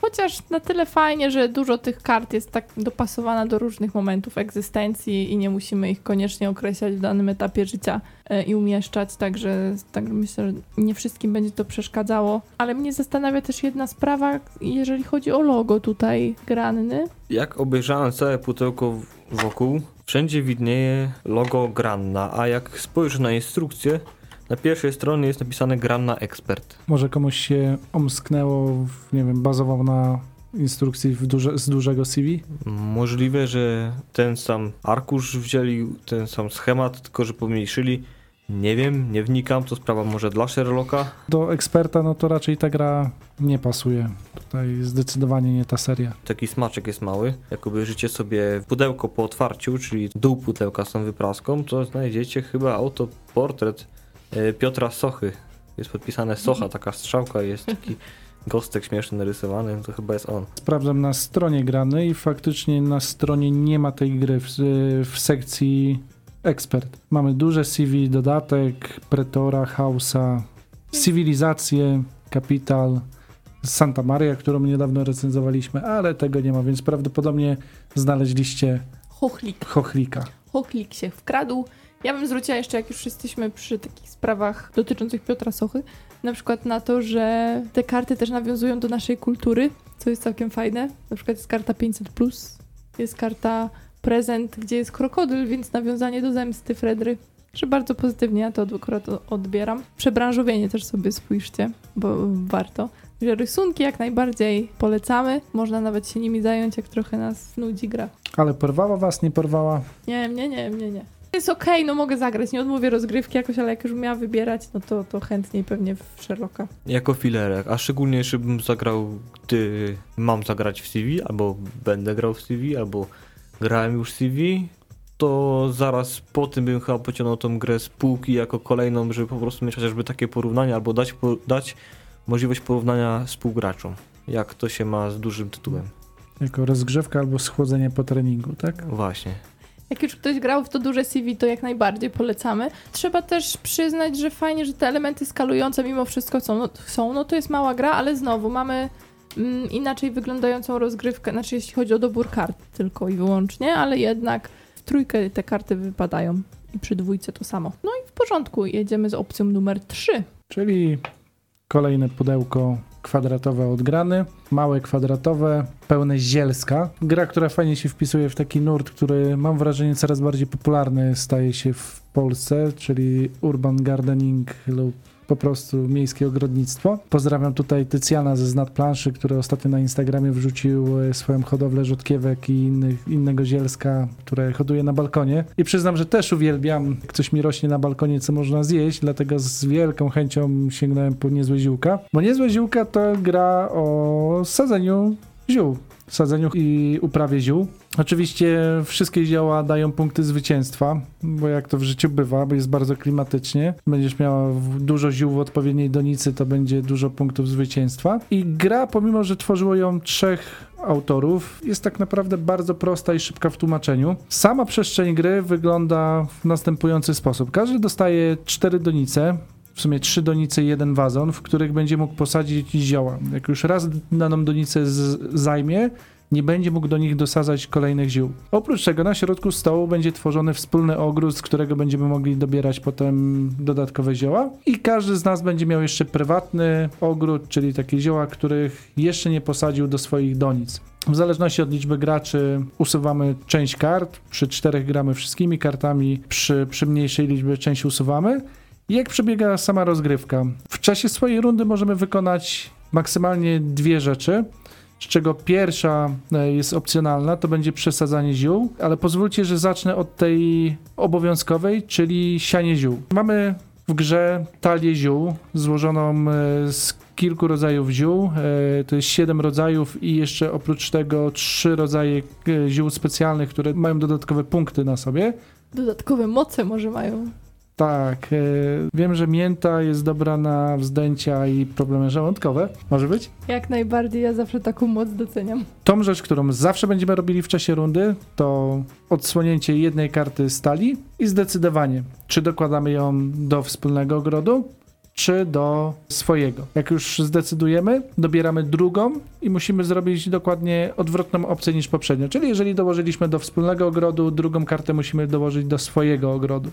[SPEAKER 1] Chociaż na tyle fajnie, że dużo tych kart jest tak dopasowana do różnych momentów egzystencji i nie musimy ich koniecznie określać w danym etapie życia e, i umieszczać, także tak myślę, że nie wszystkim będzie to przeszkadzało. Ale mnie zastanawia też jedna sprawa, jeżeli chodzi o logo tutaj Granny.
[SPEAKER 2] Jak obejrzałem całe pudełko wokół, wszędzie widnieje logo Granna, a jak spojrzysz na instrukcję, na pierwszej stronie jest napisane Granna Expert.
[SPEAKER 3] Może komuś się omsknęło, nie wiem, bazował na instrukcji duże, z dużego CV?
[SPEAKER 2] Możliwe, że ten sam arkusz wzięli, ten sam schemat, tylko że pomniejszyli. Nie wiem, nie wnikam, to sprawa może dla Sherlocka.
[SPEAKER 3] Do eksperta, no to raczej ta gra nie pasuje. Tutaj zdecydowanie nie ta seria.
[SPEAKER 2] Taki smaczek jest mały. Jak obejrzycie sobie pudełko po otwarciu, czyli dół pudełka z tą wypraską, to znajdziecie chyba autoportret Piotra Sochy. Jest podpisane Socha, taka strzałka jest taki gostek śmieszny narysowany, to chyba jest on.
[SPEAKER 3] Sprawdzam na stronie grany i faktycznie na stronie nie ma tej gry w, w sekcji ekspert. Mamy duże CV, dodatek, Pretora, Hausa, Cywilizację, Capital, Santa Maria, którą niedawno recenzowaliśmy, ale tego nie ma, więc prawdopodobnie znaleźliście
[SPEAKER 1] Chochlik.
[SPEAKER 3] chochlika.
[SPEAKER 1] Choklik się wkradł. Ja bym zwróciła jeszcze, jak już jesteśmy przy takich sprawach dotyczących Piotra Sochy, na przykład na to, że te karty też nawiązują do naszej kultury, co jest całkiem fajne. Na przykład jest karta 500+, jest karta prezent, gdzie jest krokodyl, więc nawiązanie do zemsty Fredry. Że bardzo pozytywnie ja to akurat odbieram. Przebranżowienie też sobie spójrzcie, bo warto. Że rysunki jak najbardziej polecamy. Można nawet się nimi zająć, jak trochę nas nudzi gra.
[SPEAKER 3] Ale porwała was, nie porwała?
[SPEAKER 1] Nie, nie, nie, nie, nie. Jest okej, no mogę zagrać, nie odmówię rozgrywki jakoś, ale jak już miała wybierać, no to, to chętniej pewnie w Sherlocka.
[SPEAKER 2] Jako filerek, a szczególnie jeśli bym zagrał, gdy mam zagrać w CV, albo będę grał w CV, albo grałem już w CV, to zaraz po tym bym chyba pociągnął tą grę z półki jako kolejną, żeby po prostu mieć chociażby takie porównanie, albo dać, po, dać możliwość porównania współgraczom, jak to się ma z dużym tytułem.
[SPEAKER 3] Jako rozgrzewka albo schłodzenie po treningu, tak?
[SPEAKER 2] Właśnie.
[SPEAKER 1] Jak już ktoś grał w to duże CV, to jak najbardziej polecamy. Trzeba też przyznać, że fajnie, że te elementy skalujące mimo wszystko są. No, są, no to jest mała gra, ale znowu mamy mm, inaczej wyglądającą rozgrywkę, znaczy jeśli chodzi o dobór kart tylko i wyłącznie, ale jednak w trójkę te karty wypadają i przy dwójce to samo. No i w porządku, jedziemy z opcją numer 3.
[SPEAKER 3] Czyli kolejne pudełko kwadratowe od grany, małe kwadratowe, pełne zielska. Gra, która fajnie się wpisuje w taki nurt, który mam wrażenie coraz bardziej popularny staje się w Polsce, czyli urban gardening lub po prostu miejskie ogrodnictwo. Pozdrawiam tutaj Tycjana ze Znad Planszy, który ostatnio na Instagramie wrzucił e, swoją hodowlę rzodkiewek i innych, innego zielska, które hoduje na balkonie. I przyznam, że też uwielbiam, jak coś mi rośnie na balkonie, co można zjeść, dlatego z wielką chęcią sięgnąłem po Niezłe Ziółka. Bo Niezłe Ziółka to gra o sadzeniu ziół. Sadzeniu i uprawie ziół. Oczywiście wszystkie zioła dają punkty zwycięstwa, bo jak to w życiu bywa, bo jest bardzo klimatycznie. Będziesz miała dużo ziół w odpowiedniej donicy, to będzie dużo punktów zwycięstwa. I gra, pomimo że tworzyło ją trzech autorów, jest tak naprawdę bardzo prosta i szybka w tłumaczeniu. Sama przestrzeń gry wygląda w następujący sposób. Każdy dostaje cztery donice, w sumie trzy donice i jeden wazon, w których będzie mógł posadzić zioła. Jak już raz daną donicę zajmie nie będzie mógł do nich dosadzać kolejnych ziół. Oprócz tego na środku stołu będzie tworzony wspólny ogród, z którego będziemy mogli dobierać potem dodatkowe zioła i każdy z nas będzie miał jeszcze prywatny ogród, czyli takie zioła, których jeszcze nie posadził do swoich donic. W zależności od liczby graczy usuwamy część kart. Przy czterech gramy wszystkimi kartami, przy, przy mniejszej liczbie część usuwamy. Jak przebiega sama rozgrywka? W czasie swojej rundy możemy wykonać maksymalnie dwie rzeczy z czego pierwsza e, jest opcjonalna, to będzie przesadzanie ziół, ale pozwólcie, że zacznę od tej obowiązkowej, czyli sianie ziół. Mamy w grze talię ziół złożoną e, z kilku rodzajów ziół. E, to jest siedem rodzajów i jeszcze oprócz tego trzy rodzaje ziół specjalnych, które mają dodatkowe punkty na sobie.
[SPEAKER 1] Dodatkowe moce może mają.
[SPEAKER 3] Tak, e, wiem, że mięta jest dobra na wzdęcia i problemy żołądkowe. Może być?
[SPEAKER 1] Jak najbardziej, ja zawsze taką moc doceniam.
[SPEAKER 3] Tą rzecz, którą zawsze będziemy robili w czasie rundy, to odsłonięcie jednej karty stali i zdecydowanie, czy dokładamy ją do wspólnego ogrodu, czy do swojego. Jak już zdecydujemy, dobieramy drugą i musimy zrobić dokładnie odwrotną opcję niż poprzednio. Czyli jeżeli dołożyliśmy do wspólnego ogrodu, drugą kartę musimy dołożyć do swojego ogrodu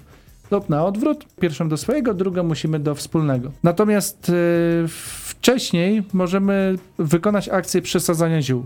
[SPEAKER 3] lub na odwrót. Pierwszą do swojego, drugą musimy do wspólnego. Natomiast yy, wcześniej możemy wykonać akcję przesadzania ziół.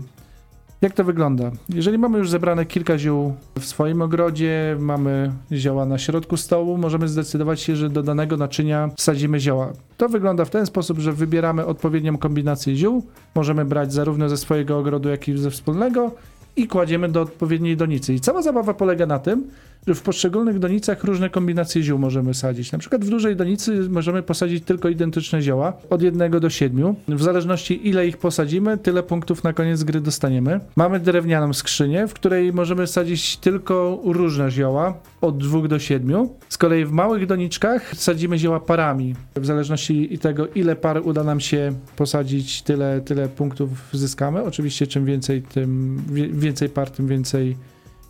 [SPEAKER 3] Jak to wygląda? Jeżeli mamy już zebrane kilka ziół w swoim ogrodzie, mamy zioła na środku stołu, możemy zdecydować się, że do danego naczynia wsadzimy zioła. To wygląda w ten sposób, że wybieramy odpowiednią kombinację ziół. Możemy brać zarówno ze swojego ogrodu, jak i ze wspólnego i kładziemy do odpowiedniej donicy. I cała zabawa polega na tym, że w poszczególnych donicach różne kombinacje ziół możemy sadzić. Na przykład w dużej donicy możemy posadzić tylko identyczne zioła, od jednego do siedmiu. W zależności ile ich posadzimy, tyle punktów na koniec gry dostaniemy. Mamy drewnianą skrzynię, w której możemy sadzić tylko różne zioła, od dwóch do siedmiu. Z kolei w małych doniczkach sadzimy zioła parami. W zależności tego, ile par uda nam się posadzić, tyle, tyle punktów zyskamy. Oczywiście czym więcej, tym więcej par, tym więcej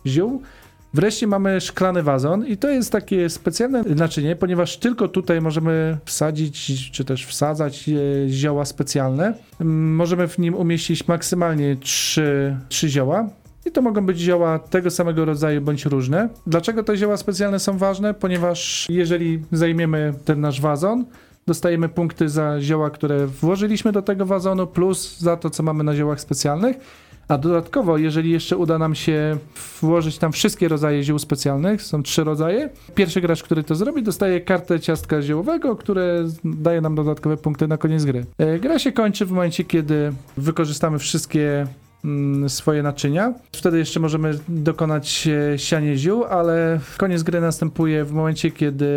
[SPEAKER 3] ziół. Wreszcie mamy szklany wazon i to jest takie specjalne naczynie, ponieważ tylko tutaj możemy wsadzić, czy też wsadzać e, zioła specjalne. Mm, możemy w nim umieścić maksymalnie trzy, trzy zioła. I to mogą być zioła tego samego rodzaju bądź różne. Dlaczego te zioła specjalne są ważne? Ponieważ jeżeli zajmiemy ten nasz wazon, dostajemy punkty za zioła, które włożyliśmy do tego wazonu, plus za to, co mamy na ziołach specjalnych. A dodatkowo, jeżeli jeszcze uda nam się włożyć tam wszystkie rodzaje ziół specjalnych, są trzy rodzaje, pierwszy gracz, który to zrobi, dostaje kartę ciastka ziołowego, które daje nam dodatkowe punkty na koniec gry. E, gra się kończy w momencie, kiedy wykorzystamy wszystkie swoje naczynia. Wtedy jeszcze możemy dokonać sianie ziół, ale koniec gry następuje w momencie, kiedy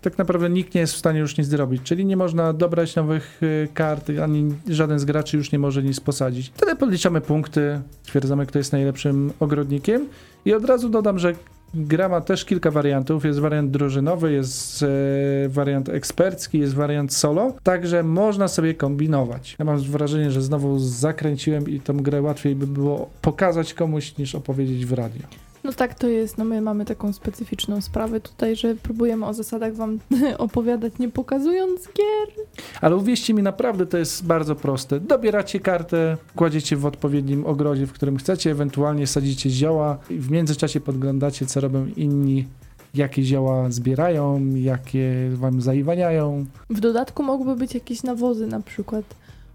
[SPEAKER 3] tak naprawdę nikt nie jest w stanie już nic zrobić, czyli nie można dobrać nowych y, kart, ani żaden z graczy już nie może nic posadzić. Wtedy podliczamy punkty, stwierdzamy, kto jest najlepszym ogrodnikiem i od razu dodam, że Gra ma też kilka wariantów. Jest wariant drużynowy, jest e, wariant ekspercki, jest wariant solo. Także można sobie kombinować. Ja mam wrażenie, że znowu zakręciłem i tą grę łatwiej by było pokazać komuś niż opowiedzieć w radio.
[SPEAKER 1] No tak to jest, no my mamy taką specyficzną sprawę tutaj, że próbujemy o zasadach wam opowiadać, nie pokazując gier.
[SPEAKER 3] Ale uwierzcie mi, naprawdę to jest bardzo proste. Dobieracie kartę, kładziecie w odpowiednim ogrodzie, w którym chcecie, ewentualnie sadzicie zioła i w międzyczasie podglądacie, co robią inni jakie zioła zbierają, jakie wam zaiwaniają.
[SPEAKER 1] W dodatku mogłyby być jakieś nawozy na przykład.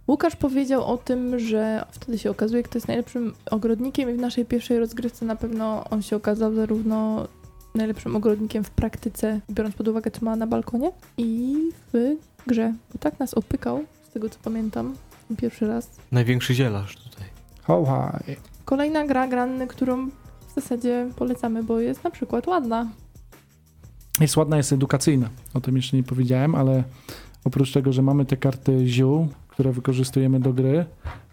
[SPEAKER 1] Łukasz powiedział o tym, że wtedy się okazuje, kto jest najlepszym ogrodnikiem i w naszej pierwszej rozgrywce na pewno on się okazał zarówno najlepszym ogrodnikiem w praktyce, biorąc pod uwagę, co ma na balkonie i w grze, bo tak nas opykał, z tego co pamiętam, pierwszy raz.
[SPEAKER 2] Największy zielarz tutaj.
[SPEAKER 3] Ho, hi.
[SPEAKER 1] Kolejna gra granny, którą w zasadzie polecamy, bo jest na przykład ładna.
[SPEAKER 3] Jest ładna, jest edukacyjna. O tym jeszcze nie powiedziałem, ale oprócz tego, że mamy te karty ziół, które wykorzystujemy do gry,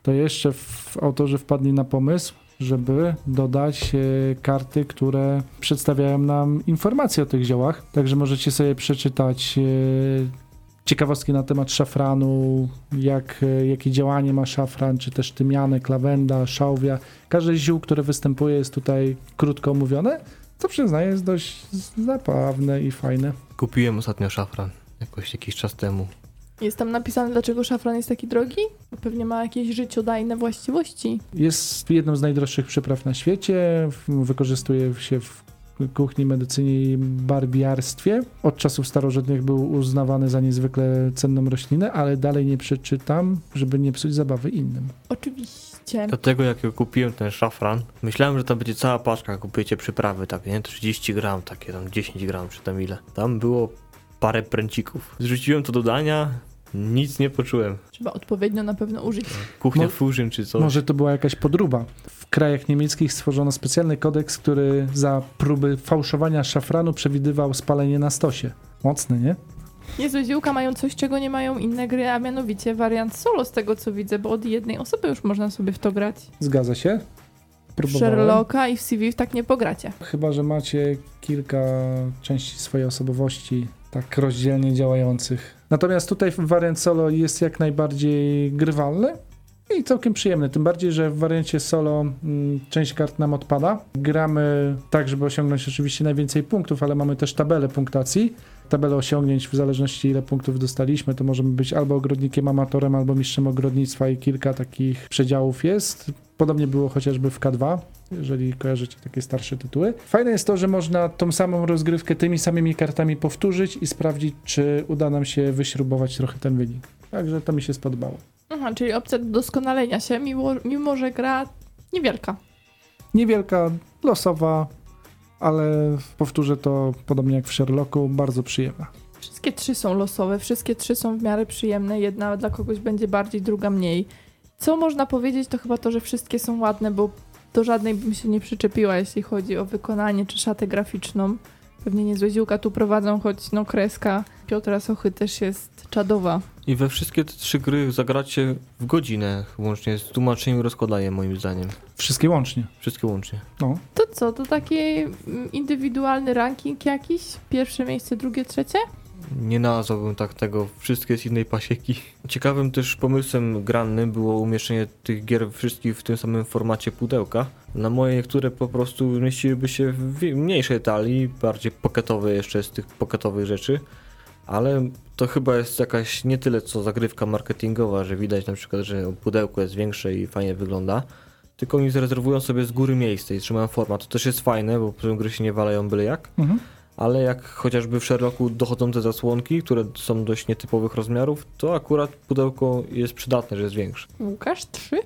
[SPEAKER 3] to jeszcze w, autorzy wpadli na pomysł, żeby dodać e, karty, które przedstawiają nam informacje o tych ziołach. Także możecie sobie przeczytać e, ciekawostki na temat szafranu, jak, e, jakie działanie ma szafran, czy też tymianek, lawenda, szałwia. Każde ziół, które występuje jest tutaj krótko omówione, co przyznaję jest dość zabawne i fajne.
[SPEAKER 2] Kupiłem ostatnio szafran, jakoś jakiś czas temu.
[SPEAKER 1] Jest tam napisane, dlaczego szafran jest taki drogi? Bo Pewnie ma jakieś życiodajne właściwości.
[SPEAKER 3] Jest jedną z najdroższych przypraw na świecie. Wykorzystuje się w kuchni, medycynie i barbiarstwie. Od czasów starożytnych był uznawany za niezwykle cenną roślinę, ale dalej nie przeczytam, żeby nie psuć zabawy innym.
[SPEAKER 1] Oczywiście.
[SPEAKER 2] Dlatego jak ja kupiłem ten szafran, myślałem, że tam będzie cała paczka, jak kupujecie przyprawy takie, nie? 30 gram, takie tam 10 gram, czy tam ile. Tam było parę pręcików. Zrzuciłem to do dania, nic nie poczułem.
[SPEAKER 1] Trzeba odpowiednio na pewno użyć.
[SPEAKER 2] Kuchnia
[SPEAKER 3] Mo-
[SPEAKER 2] fusion czy coś.
[SPEAKER 3] Może to była jakaś podróba. W krajach niemieckich stworzono specjalny kodeks, który za próby fałszowania szafranu przewidywał spalenie na stosie. Mocne, nie?
[SPEAKER 1] Niezłe ziółka mają coś, czego nie mają inne gry, a mianowicie wariant solo z tego co widzę, bo od jednej osoby już można sobie w to grać.
[SPEAKER 3] Zgadza się?
[SPEAKER 1] W
[SPEAKER 3] Próbowałem.
[SPEAKER 1] Sherlocka i w CV tak nie pogracie.
[SPEAKER 3] Chyba, że macie kilka części swojej osobowości tak rozdzielnie działających. Natomiast tutaj wariant solo jest jak najbardziej grywalny i całkiem przyjemny. Tym bardziej, że w wariancie solo mm, część kart nam odpada. Gramy tak, żeby osiągnąć oczywiście najwięcej punktów, ale mamy też tabelę punktacji. Tabelę osiągnięć w zależności ile punktów dostaliśmy, to możemy być albo ogrodnikiem amatorem, albo mistrzem ogrodnictwa i kilka takich przedziałów jest. Podobnie było chociażby w K2 jeżeli kojarzycie takie starsze tytuły. Fajne jest to, że można tą samą rozgrywkę tymi samymi kartami powtórzyć i sprawdzić, czy uda nam się wyśrubować trochę ten wynik. Także to mi się spodobało.
[SPEAKER 1] Aha, czyli opcja do doskonalenia się, mimo, mimo że gra niewielka.
[SPEAKER 3] Niewielka, losowa, ale powtórzę to podobnie jak w Sherlocku, bardzo przyjemna.
[SPEAKER 1] Wszystkie trzy są losowe, wszystkie trzy są w miarę przyjemne, jedna dla kogoś będzie bardziej, druga mniej. Co można powiedzieć, to chyba to, że wszystkie są ładne, bo do żadnej bym się nie przyczepiła, jeśli chodzi o wykonanie czy szatę graficzną. Pewnie niezłe ziółka tu prowadzą, choć no kreska Piotra Sochy też jest czadowa.
[SPEAKER 2] I we wszystkie te trzy gry zagracie w godzinę, łącznie z tłumaczeniem i rozkładaniem moim zdaniem.
[SPEAKER 3] Wszystkie łącznie.
[SPEAKER 2] Wszystkie łącznie.
[SPEAKER 3] No.
[SPEAKER 1] To co, to taki mm, indywidualny ranking jakiś? Pierwsze miejsce, drugie, trzecie?
[SPEAKER 2] Nie nazwałbym tak tego, wszystkie z innej pasieki. Ciekawym też pomysłem grannym było umieszczenie tych gier wszystkich w tym samym formacie pudełka. Na moje niektóre po prostu mieściłyby się w mniejszej talii, bardziej pocketowe jeszcze z tych pocketowych rzeczy. Ale to chyba jest jakaś nie tyle co zagrywka marketingowa, że widać na przykład, że pudełko jest większe i fajnie wygląda. Tylko oni zarezerwują sobie z góry miejsce i trzymają format. To też jest fajne, bo potem gry się nie walają byle jak
[SPEAKER 3] Mhm.
[SPEAKER 2] Ale jak chociażby w Sherlocku dochodzą te zasłonki, które są dość nietypowych rozmiarów, to akurat pudełko jest przydatne, że jest większe.
[SPEAKER 1] Łukasz, trzy?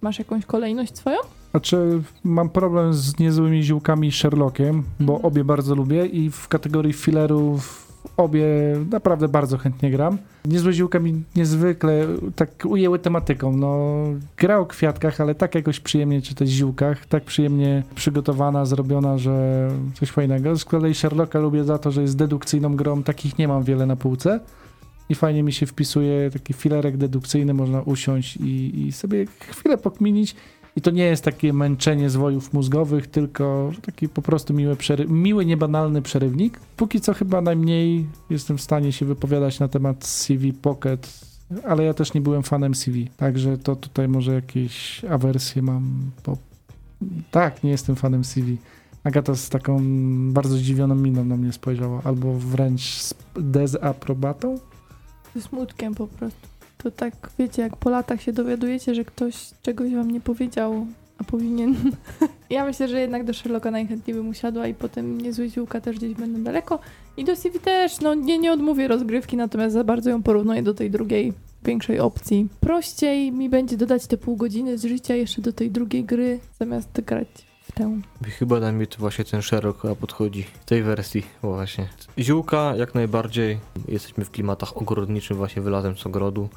[SPEAKER 1] Masz jakąś kolejność swoją?
[SPEAKER 3] Znaczy, mam problem z niezłymi ziółkami i Sherlockiem, bo
[SPEAKER 1] Mhm.
[SPEAKER 3] obie bardzo lubię i w kategorii fillerów obie naprawdę bardzo chętnie gram. Niezłe ziółka mi niezwykle tak ujęły tematyką. No, gra o kwiatkach, ale tak jakoś przyjemnie czytać ziółkach, tak przyjemnie przygotowana, zrobiona, że coś fajnego. Z kolei Sherlocka lubię za to, że jest dedukcyjną grą, takich nie mam wiele na półce. I fajnie mi się wpisuje taki filerek dedukcyjny, można usiąść i, i sobie chwilę pokminić. I to nie jest takie męczenie zwojów mózgowych, tylko taki po prostu miły, przery- miły niebanalny przerywnik. Póki co chyba najmniej jestem w stanie się wypowiadać na temat CV Pocket, ale ja też nie byłem fanem CV, także to tutaj może jakieś awersje mam, bo tak, nie jestem fanem CV. Agata z taką bardzo zdziwioną miną na mnie spojrzała, albo wręcz z dezaprobatą.
[SPEAKER 1] Ze smutkiem po prostu. To tak, wiecie, jak po latach się dowiadujecie, że ktoś czegoś wam nie powiedział, a powinien. ja myślę, że jednak do Sherlocka najchętniej bym usiadła i potem niezłe ziółka też gdzieś będą daleko. I do CV też, no nie, nie odmówię rozgrywki, natomiast za bardzo ją porównuję do tej drugiej, większej opcji. Prościej mi będzie dodać te pół godziny z życia jeszcze do tej drugiej gry, zamiast grać w tę.
[SPEAKER 2] Chyba na mnie to właśnie ten Sherlock podchodzi w tej wersji, właśnie. Ziółka jak najbardziej, jesteśmy w klimatach ogrodniczym, właśnie wylazłem z ogrodu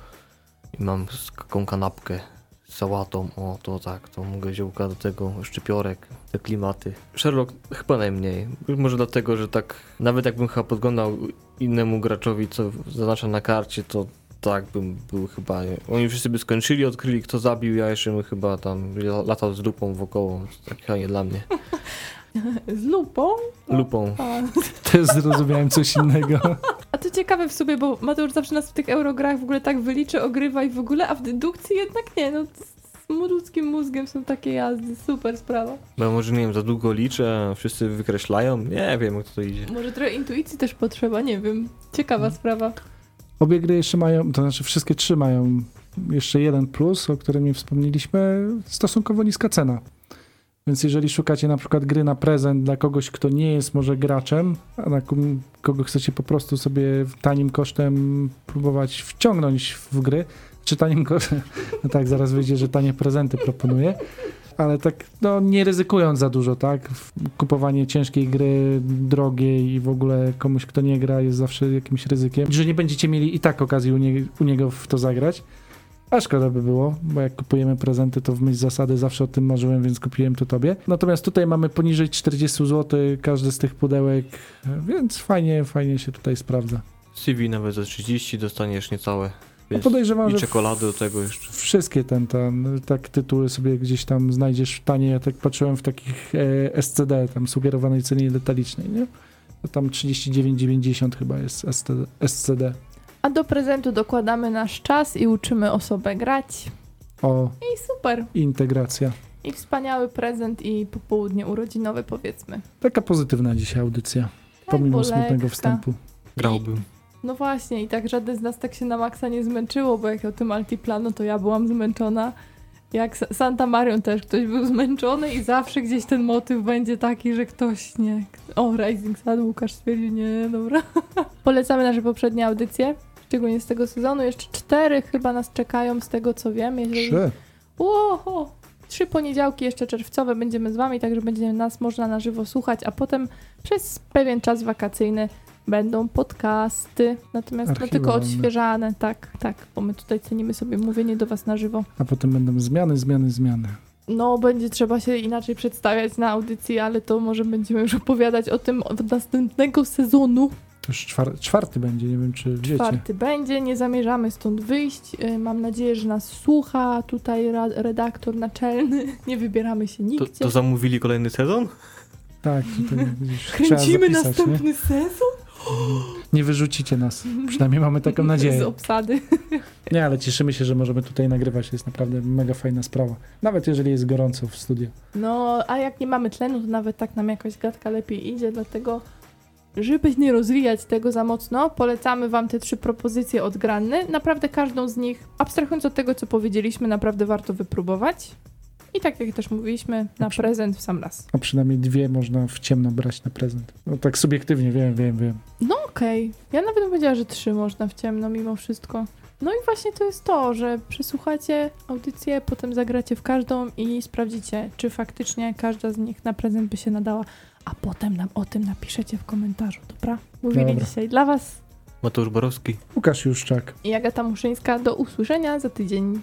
[SPEAKER 2] i mam taką kanapkę z sałatą, o to tak, to mogę ziółka do tego, szczypiorek, te klimaty. Sherlock chyba najmniej, może dlatego, że tak, nawet jakbym chyba podglądał innemu graczowi, co zaznacza na karcie, to tak bym był chyba, oni wszyscy by skończyli, odkryli kto zabił, ja jeszcze bym chyba tam latał z lupą wokoło, tak chyba nie dla mnie.
[SPEAKER 1] Z lupą?
[SPEAKER 2] Lupą.
[SPEAKER 1] A,
[SPEAKER 3] Też zrozumiałem coś innego.
[SPEAKER 1] To ciekawe w sobie, bo Mateusz zawsze nas w tych eurograch w ogóle tak wyliczy, ogrywa i w ogóle, a w dedukcji jednak nie. No z ludzkim mózgiem są takie jazdy, super sprawa.
[SPEAKER 2] Bo ja może nie wiem, za długo liczę, wszyscy wykreślają, nie wiem jak to idzie.
[SPEAKER 1] Może trochę intuicji też potrzeba, nie wiem. Ciekawa sprawa.
[SPEAKER 3] Obie gry jeszcze mają, to znaczy wszystkie trzy mają jeszcze jeden plus, o którym nie wspomnieliśmy, stosunkowo niska cena. Więc jeżeli szukacie na przykład gry na prezent dla kogoś, kto nie jest może graczem, a na kogo chcecie po prostu sobie tanim kosztem próbować wciągnąć w gry, czy tanim kosztem, no tak, zaraz wyjdzie, że tanie prezenty proponuję, ale tak, no nie ryzykując za dużo, tak? Kupowanie ciężkiej gry, drogiej i w ogóle komuś, kto nie gra, jest zawsze jakimś ryzykiem, że nie będziecie mieli i tak okazji u, nie, u niego w to zagrać. A szkoda by było, bo jak kupujemy prezenty, to w myśl zasady zawsze o tym marzyłem, więc kupiłem to tobie. Natomiast tutaj mamy poniżej 40 zł każdy z tych pudełek, więc fajnie, fajnie się tutaj sprawdza.
[SPEAKER 2] CV nawet za 30 dostaniesz niecałe.
[SPEAKER 3] No
[SPEAKER 2] Więc
[SPEAKER 3] podejrzewam,
[SPEAKER 2] I czekolady do tego jeszcze.
[SPEAKER 3] wszystkie ten, ten, tak tytuły sobie gdzieś tam znajdziesz tanie. Ja tak patrzyłem w takich e, SCD, tam sugerowanej cenie detalicznej, nie? To tam 39,90 chyba jest SCD.
[SPEAKER 1] A do prezentu dokładamy nasz czas i uczymy osobę grać.
[SPEAKER 3] O,
[SPEAKER 1] I super.
[SPEAKER 3] integracja.
[SPEAKER 1] I wspaniały prezent i popołudnie urodzinowe powiedzmy.
[SPEAKER 3] Taka pozytywna dzisiaj audycja,
[SPEAKER 1] Tak,
[SPEAKER 3] pomimo
[SPEAKER 1] bo
[SPEAKER 3] smutnego
[SPEAKER 1] lekka.
[SPEAKER 3] wstępu.
[SPEAKER 2] Grałbym.
[SPEAKER 1] No właśnie i tak żaden z nas tak się na maksa nie zmęczyło, bo jak o tym Altiplano to ja byłam zmęczona. Jak Sa- Santa Marion też ktoś był zmęczony i zawsze gdzieś ten motyw będzie taki, że ktoś nie. O, Rising Sun, Łukasz stwierdził, nie, dobra. Polecamy nasze poprzednie audycje, szczególnie z tego sezonu. Jeszcze cztery chyba nas czekają z tego co wiem. Jeżeli...
[SPEAKER 3] Trzy.
[SPEAKER 1] Ło, trzy poniedziałki jeszcze czerwcowe będziemy z wami, także będzie nas można na żywo słuchać, a potem przez pewien czas wakacyjny będą podcasty, natomiast no, tylko odświeżane, tak, tak, bo my tutaj cenimy sobie mówienie do was na żywo.
[SPEAKER 3] A potem będą zmiany, zmiany, zmiany.
[SPEAKER 1] No, będzie trzeba się inaczej przedstawiać na audycji, ale to może będziemy już opowiadać o tym od następnego sezonu.
[SPEAKER 3] To już czwar- czwarty będzie, nie wiem czy wiecie.
[SPEAKER 1] Czwarty będzie, nie zamierzamy stąd wyjść. Y, Mam nadzieję, że nas słucha tutaj ra- redaktor naczelny. Nie wybieramy się
[SPEAKER 2] To,
[SPEAKER 1] nigdzie.
[SPEAKER 2] to zamówili kolejny sezon?
[SPEAKER 3] Tak,
[SPEAKER 1] Kręcimy
[SPEAKER 3] zapisać, nie?
[SPEAKER 1] następny sezon?
[SPEAKER 3] nie wyrzucicie nas. Przynajmniej mamy taką nadzieję.
[SPEAKER 1] Z obsady.
[SPEAKER 3] Nie, ale cieszymy się, że możemy tutaj nagrywać. To jest naprawdę mega fajna sprawa. Nawet jeżeli jest gorąco w studiu.
[SPEAKER 1] No, a jak nie mamy tlenu, to nawet tak nam jakoś gadka lepiej idzie, dlatego żeby nie rozwijać tego za mocno, polecamy wam te trzy propozycje od Granny. Naprawdę każdą z nich, abstrahując od tego, co powiedzieliśmy, naprawdę warto wypróbować. I tak jak też mówiliśmy, na
[SPEAKER 3] Dobrze.
[SPEAKER 1] prezent w sam raz.
[SPEAKER 3] A przynajmniej dwie można w ciemno brać na prezent. No tak subiektywnie, wiem, wiem, wiem.
[SPEAKER 1] No okej. Ja nawet bym powiedziała, że trzy można w ciemno mimo wszystko. No i właśnie to jest to, że przesłuchacie audycję, potem zagracie w każdą i sprawdzicie, czy faktycznie każda z nich na prezent by się nadała, a potem nam o tym napiszecie w komentarzu, dobra? Mówili
[SPEAKER 3] Dobra.
[SPEAKER 1] dzisiaj dla was
[SPEAKER 2] Mateusz Borowski.
[SPEAKER 3] Łukasz Juszczak.
[SPEAKER 1] i Agata Muszyńska. Do usłyszenia za tydzień.